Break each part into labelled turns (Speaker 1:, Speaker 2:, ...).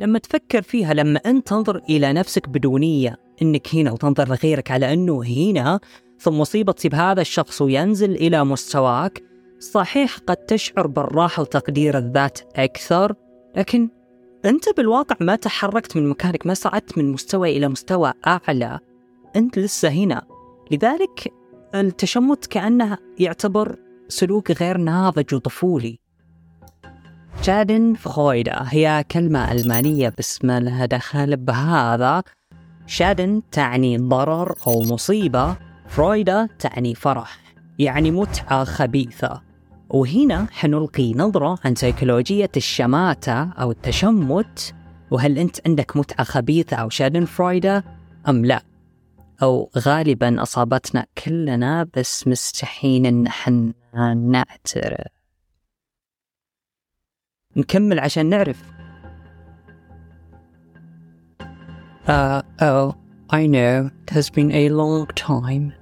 Speaker 1: لما تفكر فيها لما أنت تنظر إلى نفسك بدونية إنك هنا وتنظر لغيرك على أنه هنا ثم مصيبة تصيب هذا الشخص وينزل إلى مستواك صحيح قد تشعر بالراحة وتقدير الذات أكثر لكن أنت بالواقع ما تحركت من مكانك ما صعدت من مستوى إلى مستوى أعلى أنت لسه هنا. لذلك التشمت كأنه يعتبر سلوك غير ناضج وطفولي. شادن فرويدا هي كلمة ألمانية بس ما لها دخل بهذا. شادن تعني ضرر أو مصيبة. فرويدا تعني فرح يعني متعة خبيثة. وهنا حنلقي نظرة عن سيكولوجية الشماتة أو التشمت. وهل أنت عندك متعة خبيثة أو شادن فرويدا أم لا؟ أو غالبا أصابتنا كلنا بس مستحين إحنا نعترف. نكمل عشان نعرف Uh, oh, I know. It has been a long time.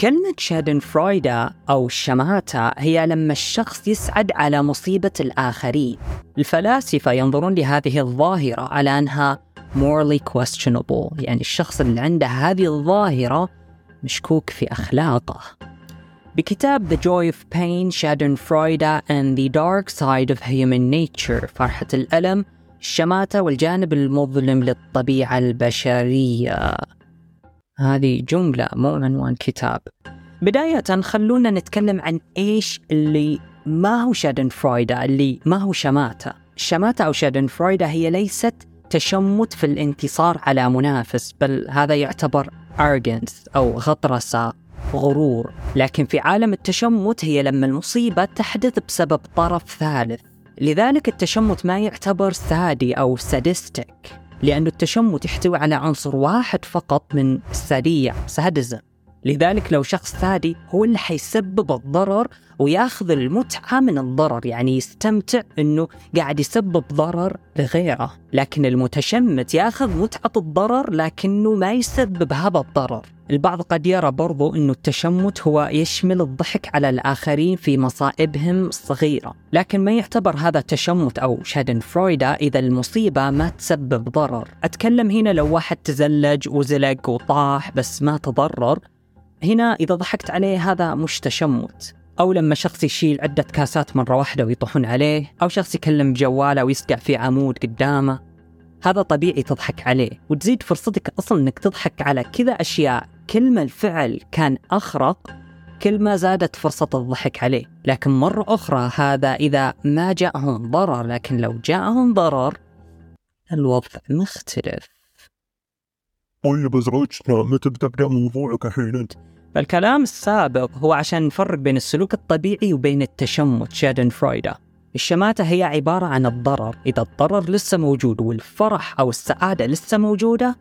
Speaker 1: كلمة شادن فرويدا أو الشماتة هي لما الشخص يسعد على مصيبة الآخرين الفلاسفة ينظرون لهذه الظاهرة على أنها morally questionable. يعني الشخص اللي عنده هذه الظاهرة مشكوك في أخلاقه. بكتاب The Joy of Pain فرويدا and the Dark Side of Human Nature فرحة الألم الشماتة والجانب المظلم للطبيعة البشرية. هذه جملة مو عنوان كتاب. بداية خلونا نتكلم عن إيش اللي ما هو شادن فرويدا اللي ما هو شماتة. الشماتة أو شادن فرويدا هي ليست تشمت في الانتصار على منافس بل هذا يعتبر arrogance أو غطرسة غرور. لكن في عالم التشمت هي لما المصيبة تحدث بسبب طرف ثالث. لذلك التشمت ما يعتبر سادي أو سادستيك لأن التشمت يحتوي على عنصر واحد فقط من السادية سادزم لذلك لو شخص ثادي هو اللي حيسبب الضرر وياخذ المتعة من الضرر يعني يستمتع إنه قاعد يسبب ضرر لغيره. لكن المتشمت ياخذ متعة الضرر لكنه ما يسبب هذا الضرر. البعض قد يرى برضو أنه التشمت هو يشمل الضحك على الآخرين في مصائبهم الصغيرة. لكن ما يعتبر هذا تشمت أو شادن فرويدا إذا المصيبة ما تسبب ضرر. أتكلم هنا لو واحد تزلج وزلق وطاح بس ما تضرر. هنا إذا ضحكت عليه هذا مش تشمت. أو لما شخص يشيل عدة كاسات مرة واحدة ويطيحون عليه أو شخص يكلم بجواله ويسقع في عمود قدامه هذا طبيعي تضحك عليه. وتزيد فرصتك أصلا أنك تضحك على كذا أشياء. كل ما الفعل كان أخرق كل ما زادت فرصة الضحك عليه. لكن مرة أخرى هذا إذا ما جاءهم ضرر لكن لو جاءهم ضرر الوضع مختلف.
Speaker 2: طيب ازعجنا متى بتبدأ موضوعك الحين أنت؟
Speaker 1: فالكلام السابق هو عشان نفرق بين السلوك الطبيعي وبين التشمت شادن فرويدا الشماتة هي عبارة عن الضرر. إذا الضرر لسه موجود والفرح أو السعادة لسه موجودة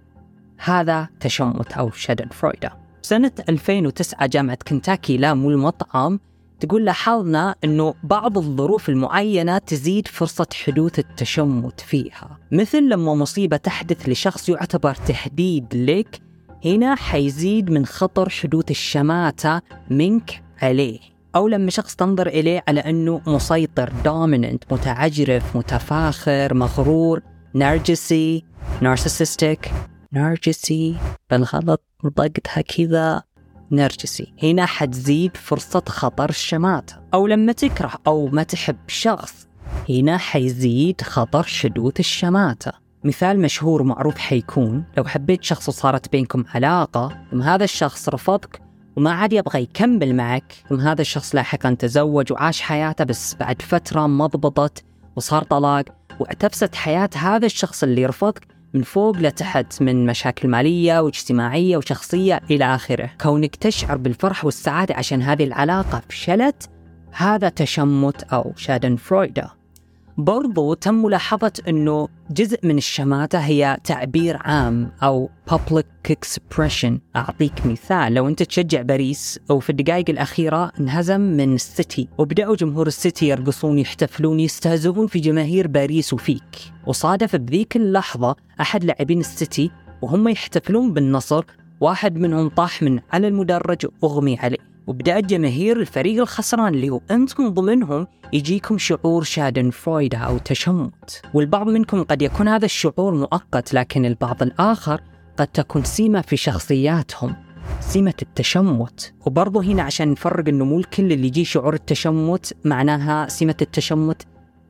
Speaker 1: هذا تشمت أو شادن فرويدا سنة 2009 جامعة كنتاكي لام المطعم تقول لاحظنا أنه بعض الظروف المعينة تزيد فرصة حدوث التشمت فيها. مثل لما مصيبة تحدث لشخص يعتبر تهديد لك هنا حيزيد من خطر حدوث الشماتة منك عليه. أو لما شخص تنظر إليه على أنه مسيطر دوميننت متعجرف متفاخر مغرور نرجسي نارسيسستيك نرجسي بالغلط ضقتها كذا. نرجسي. هنا حتزيد فرصة خطر الشماتة أو لما تكره أو ما تحب شخص هنا حيزيد خطر حدوث الشماتة مثال مشهور معروف حيكون لو حبيت شخص وصارت بينكم علاقة ثم هذا الشخص رفضك وما عاد يبغى يكمل معك ثم هذا الشخص لاحقا تزوج وعاش حياته بس بعد فترة ما ضبطت وصار طلاق واعتبست حياة هذا الشخص اللي رفضك من فوق لتحت من مشاكل مالية واجتماعية وشخصية إلى آخره. كونك تشعر بالفرح والسعادة عشان هذه العلاقة فشلت هذا تشمت أو شادن فرويدا برضو تم ملاحظة أنه جزء من الشماتة هي تعبير عام أو public expression. أعطيك مثال لو أنت تشجع باريس وفي الدقائق الأخيرة انهزم من السيتي وبدأوا جمهور السيتي يرقصون يحتفلون يستهزئون في جماهير باريس وفيك. وصادف بذيك اللحظة أحد لاعبين السيتي وهم يحتفلون بالنصر واحد منهم طاح من على المدرج وأغمي عليه. وبدأت جماهير الفريق الخسران اللي هو أنتم ضمنهم يجيكم شعور Schadenfreude أو تشمت. والبعض منكم قد يكون هذا الشعور مؤقت لكن البعض الآخر قد تكون سمة في شخصياتهم سمة التشمت. وبرضه هنا عشان نفرق انه مو الكل اللي يجي شعور التشمت معناها سمة التشمت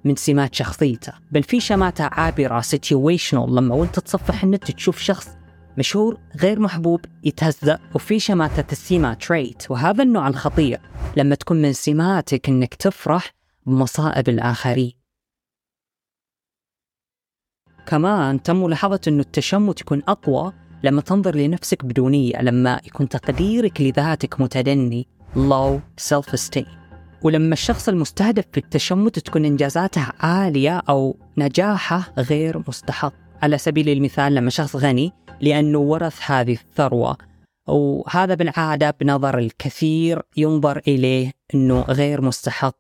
Speaker 1: من سمات شخصيته. بل في شماتة عابرة situational لما وانت تصفح النت تشوف شخص مشهور غير محبوب يتهزأ وفي شماتة السمة trait. وهذا النوع الخطير لما تكون من سماتك إنك تفرح بمصائب الآخرين. كمان تم ملاحظة أنه التشمت يكون أقوى لما تنظر لنفسك بدونية لما يكون تقديرك لذاتك متدني low self esteem ولما الشخص المستهدف في التشمت تكون إنجازاته عالية أو نجاحه غير مستحق. على سبيل المثال لما شخص غني لأنه ورث هذه الثروة. وهذا بالعادة بنظر الكثير ينظر إليه أنه غير مستحق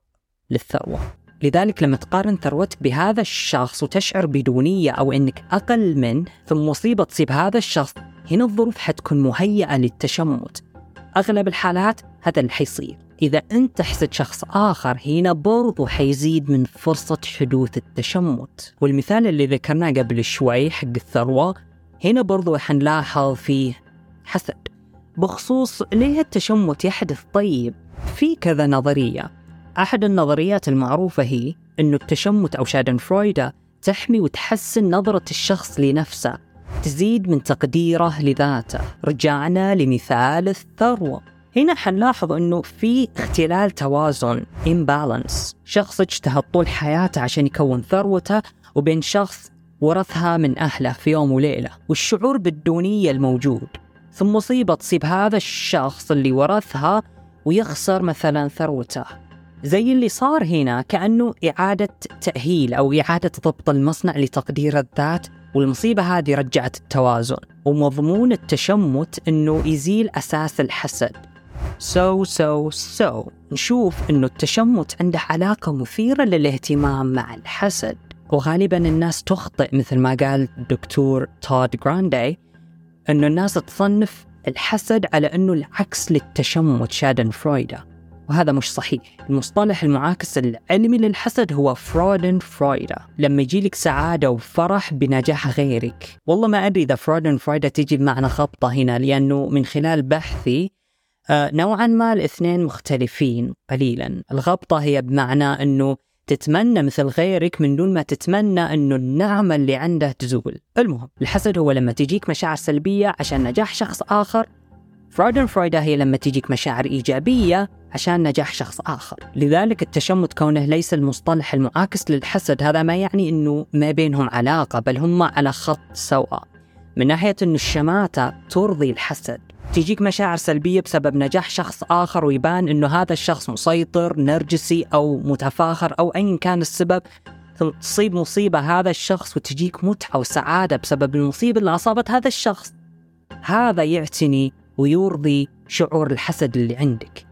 Speaker 1: للثروة. لذلك لما تقارن ثروتك بهذا الشخص وتشعر بدونية أو أنك أقل منه ثم مصيبة تصيب هذا الشخص هنا الظروف حتكون مهيئة للتشمت. أغلب الحالات هذا اللي حيصير. إذا أنت تحسد شخص آخر هنا برضو حيزيد من فرصة حدوث التشمت. والمثال اللي ذكرناه قبل شوي حق الثروة هنا برضو حنلاحظ فيه حسد. بخصوص ليه التشمت يحدث؟ طيب في كذا نظرية. أحد النظريات المعروفة هي أنه التشمت أو شادن فرويدا تحمي وتحسن نظرة الشخص لنفسه تزيد من تقديره لذاته. رجعنا لمثال الثروة. هنا حنلاحظ أنه في اختلال توازن imbalance. شخص اجتهد طول حياته عشان يكون ثروته وبين شخص ورثها من أهله في يوم وليلة والشعور بالدونية الموجود. ثم مصيبة تصيب هذا الشخص اللي ورثها ويخسر مثلا ثروته. زي اللي صار هنا كأنه إعادة تأهيل أو إعادة ضبط المصنع لتقدير الذات والمصيبة هذه رجعت التوازن. ومضمون التشمت أنه يزيل أساس الحسد. so so so نشوف أنه التشمت عنده علاقة مثيرة للاهتمام مع الحسد. وغالبا الناس تخطئ مثل ما قال الدكتور تود جراندي أنه الناس تصنف الحسد على أنه العكس للتشمت Schadenfreude وهذا مش صحيح. المصطلح المعاكس العلمي للحسد هو Freudenfreude لما يجي لك سعادة وفرح بنجاح غيرك. والله ما أدري إذا Freudenfreude تجي بمعنى غبطة هنا لأنه من خلال بحثي نوعا ما الاثنين مختلفين قليلا. الغبطة هي بمعنى أنه تتمنى مثل غيرك من دون ما تتمنى أنه النعمة اللي عنده تزول. المهم الحسد هو لما تجيك مشاعر سلبية عشان نجاح شخص آخر. فرويدن فرويدا هي لما تجيك مشاعر إيجابية عشان نجاح شخص آخر. لذلك التشمت كونه ليس المصطلح المعاكس للحسد. هذا ما يعني أنه ما بينهم علاقة بل هم على خط سواء. من ناحية أن الشماتة ترضي الحسد تجيك مشاعر سلبية بسبب نجاح شخص آخر ويبان أنه هذا الشخص مسيطر نرجسي أو متفاخر أو أي كان السبب. تصيب مصيبة هذا الشخص وتجيك متعة وسعادة بسبب المصيبة اللي أصابت هذا الشخص. هذا يعتني ويرضي شعور الحسد اللي عندك.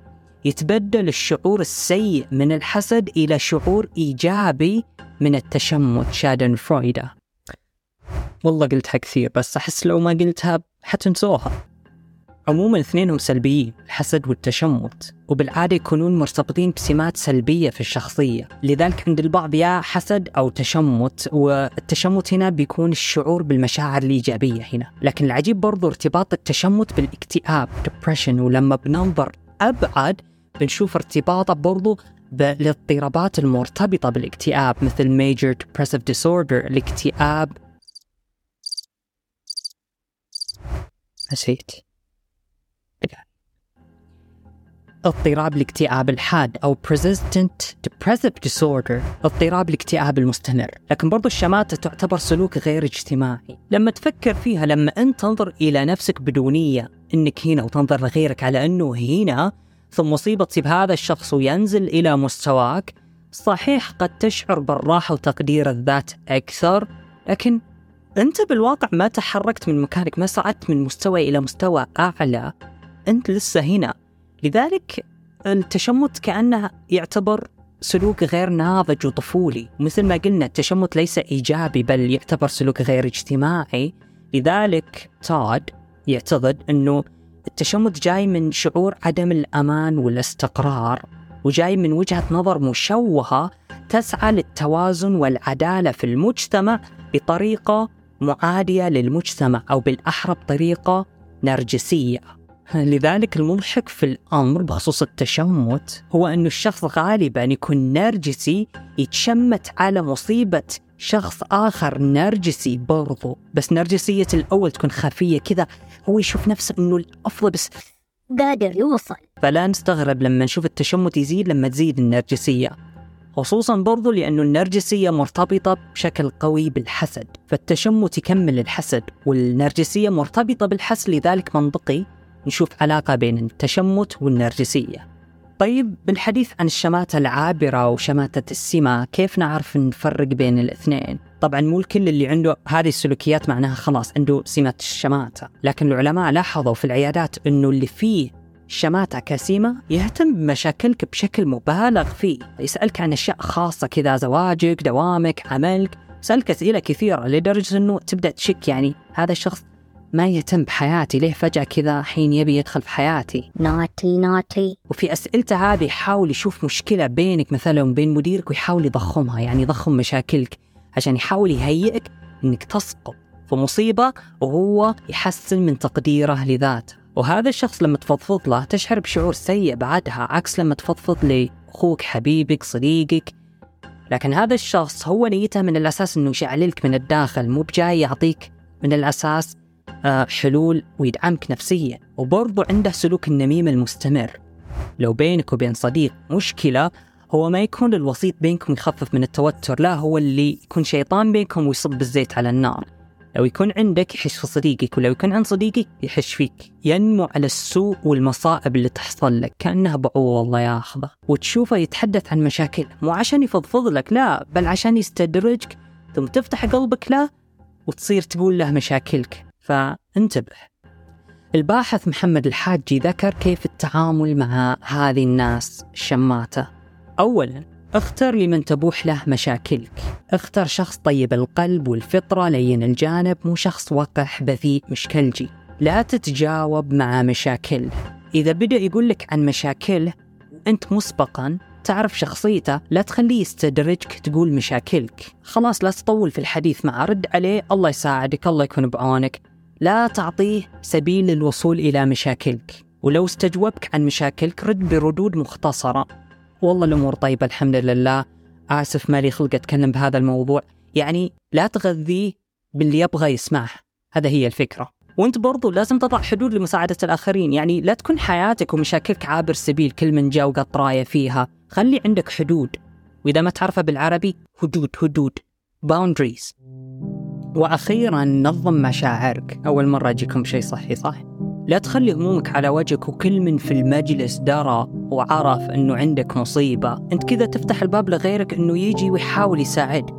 Speaker 1: يتبدل الشعور السيء من الحسد إلى شعور إيجابي من التشمت شادن فرويدا والله قلتها كثير بس أحس لو ما قلتها حتنسوها. عموما اثنينهم سلبيين الحسد والتشمت. وبالعادة يكونون مرتبطين بسمات سلبية في الشخصية. لذلك عند البعض يا حسد أو تشمت والتشمت هنا بيكون الشعور بالمشاعر الإيجابية هنا. لكن العجيب برضو ارتباط التشمت بالاكتئاب depression ولما بننظر أبعد بنشوف ارتباطه برضو بالاضطرابات المرتبطة بالاكتئاب مثل major depressive disorder الاكتئاب. نسيت. اضطراب الاكتئاب الحاد أو persistent depressive disorder اضطراب الاكتئاب المستمر. لكن برضو الشماتة تعتبر سلوك غير اجتماعي. لما تفكر فيها لما أنت تنظر إلى نفسك بدونية أنك هنا وتنظر لغيرك على أنه هنا ثم مصيبة تصيب هذا الشخص وينزل إلى مستواك صحيح قد تشعر بالراحة وتقدير الذات أكثر لكن أنت بالواقع ما تحركت من مكانك ما صعدت من مستوى إلى مستوى أعلى أنت لسه هنا. لذلك التشمت كأنه يعتبر سلوك غير ناضج وطفولي. مثل ما قلنا التشمت ليس إيجابي بل يعتبر سلوك غير اجتماعي. لذلك تاد يعتقد أنه التشمت جاي من شعور عدم الأمان والاستقرار وجاي من وجهة نظر مشوهة تسعى للتوازن والعدالة في المجتمع بطريقة معادية للمجتمع أو بالأحرى بطريقة نرجسية. لذلك المضحك في الأمر بخصوص التشمت هو أن الشخص غالبا يكون نرجسي يتشمت على مصيبة شخص آخر نرجسي برضو. بس نرجسية الأول تكون خفية كذا هو يشوف نفسه أنه الأفضل بس
Speaker 3: قادر يوصل.
Speaker 1: فلا نستغرب لما نشوف التشمت يزيد لما تزيد النرجسية. خصوصا برضو لأنه النرجسية مرتبطة بشكل قوي بالحسد فالتشمت يكمل الحسد والنرجسية مرتبطة بالحسد لذلك منطقي. نشوف علاقة بين التشمت والنرجسية. طيب بالحديث عن الشماتة العابرة وشماتة السمة كيف نعرف نفرق بين الاثنين؟ طبعا مو الكل اللي عنده هذه السلوكيات معناها خلاص عنده سمة الشماتة. لكن العلماء لاحظوا في العيادات إنه اللي فيه شماتة كسيمة يهتم بمشاكلك بشكل مبالغ فيه. يسألك عن أشياء خاصة كذا زواجك دوامك عملك. يسألك أسئلة كثيرة لدرجة أنه تبدأ تشك يعني هذا الشخص ما يهتم بحياتي ليه فجأة كذا حين يبي يدخل في حياتي؟
Speaker 3: ناتي ناتي
Speaker 1: وفي أسئلته هذه يحاول يشوف مشكلة بينك مثلا وبين مديرك ويحاول يضخمها يعني يضخم مشاكلك عشان يحاول يهيئك إنك تسقط في مصيبة وهو يحسن من تقديره لذاته. وهذا الشخص لما تفضفض له تشعر بشعور سيء بعدها عكس لما تفضفض لأخوك حبيبك صديقك. لكن هذا الشخص هو نيته من الأساس أنه يشعللك من الداخل مو بجاي يعطيك من الأساس حلول ويدعمك نفسيا. وبرضو عنده سلوك النميمة المستمر. لو بينك وبين صديق مشكلة هو ما يكون الوسيط بينكم يخفف من التوتر. لا هو اللي يكون شيطان بينكم ويصب الزيت على النار. لو يكون عندك يحش في صديقك ولو يكون عند صديقك يحش فيك. ينمو على السوء والمصائب اللي تحصل لك. كأنها بعوض الله ياخذه وتشوفه يتحدث عن مشاكل. مو عشان يفضفض لك لا بل عشان يستدرجك. ثم تفتح قلبك له وتصير تقول له مشاكلك. فانتبه. الباحث محمد الحاجي ذكر كيف التعامل مع هذه الناس الشماتة أولا اختر لمن تبوح له مشاكلك. اختر شخص طيب القلب والفطرة لين الجانب مو شخص وقح بذيء مشكلجي. لا تتجاوب مع مشاكله إذا بدأ يقول لك عن مشاكله وأنت مسبقا تعرف شخصيته لا تخليه يستدرجك تقول مشاكلك. خلاص لا تطول في الحديث معه رد عليه. الله يساعدك الله يكون بعونك لا تعطيه سبيل للوصول إلى مشاكلك. ولو استجوبك عن مشاكلك رد بردود مختصرة. والله الأمور طيبة الحمد لله. آسف مالي خلق أتكلم بهذا الموضوع. يعني لا تغذيه باللي يبغى يسمعه. هذا هي الفكرة. وأنت برضو لازم تضع حدود لمساعدة الآخرين. يعني لا تكون حياتك ومشاكلك عابر سبيل كل من جاء وقط راية فيها. خلي عندك حدود. وإذا ما تعرفها بالعربي حدود حدود. Boundaries. وأخيرا نظم مشاعرك. أول مرة أجيكم شيء صحي صح؟ لا تخلي همومك على وجهك وكل من في المجلس درى وعرف أنه عندك مصيبة. أنت كذا تفتح الباب لغيرك أنه يجي ويحاول يساعدك.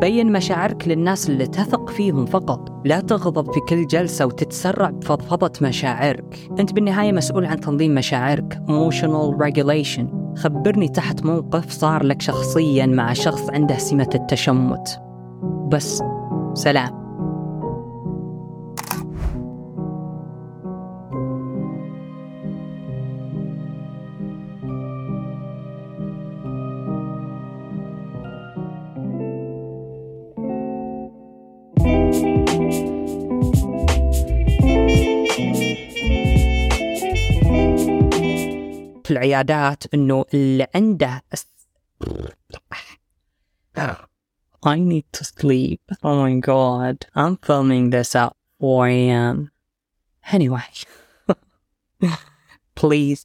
Speaker 1: بين مشاعرك للناس اللي تثق فيهم فقط. لا تغضب في كل جلسة وتتسرع بفضفضة مشاعرك. أنت بالنهاية مسؤول عن تنظيم مشاعرك. Emotional regulation. خبرني تحت موقف صار لك شخصيا مع شخص عنده سمة التشمت. بس. سلام. العيادات إنه اللي عنده أس... I need to sleep. Oh my god. I'm filming this at 4 a.m. Anyway. Please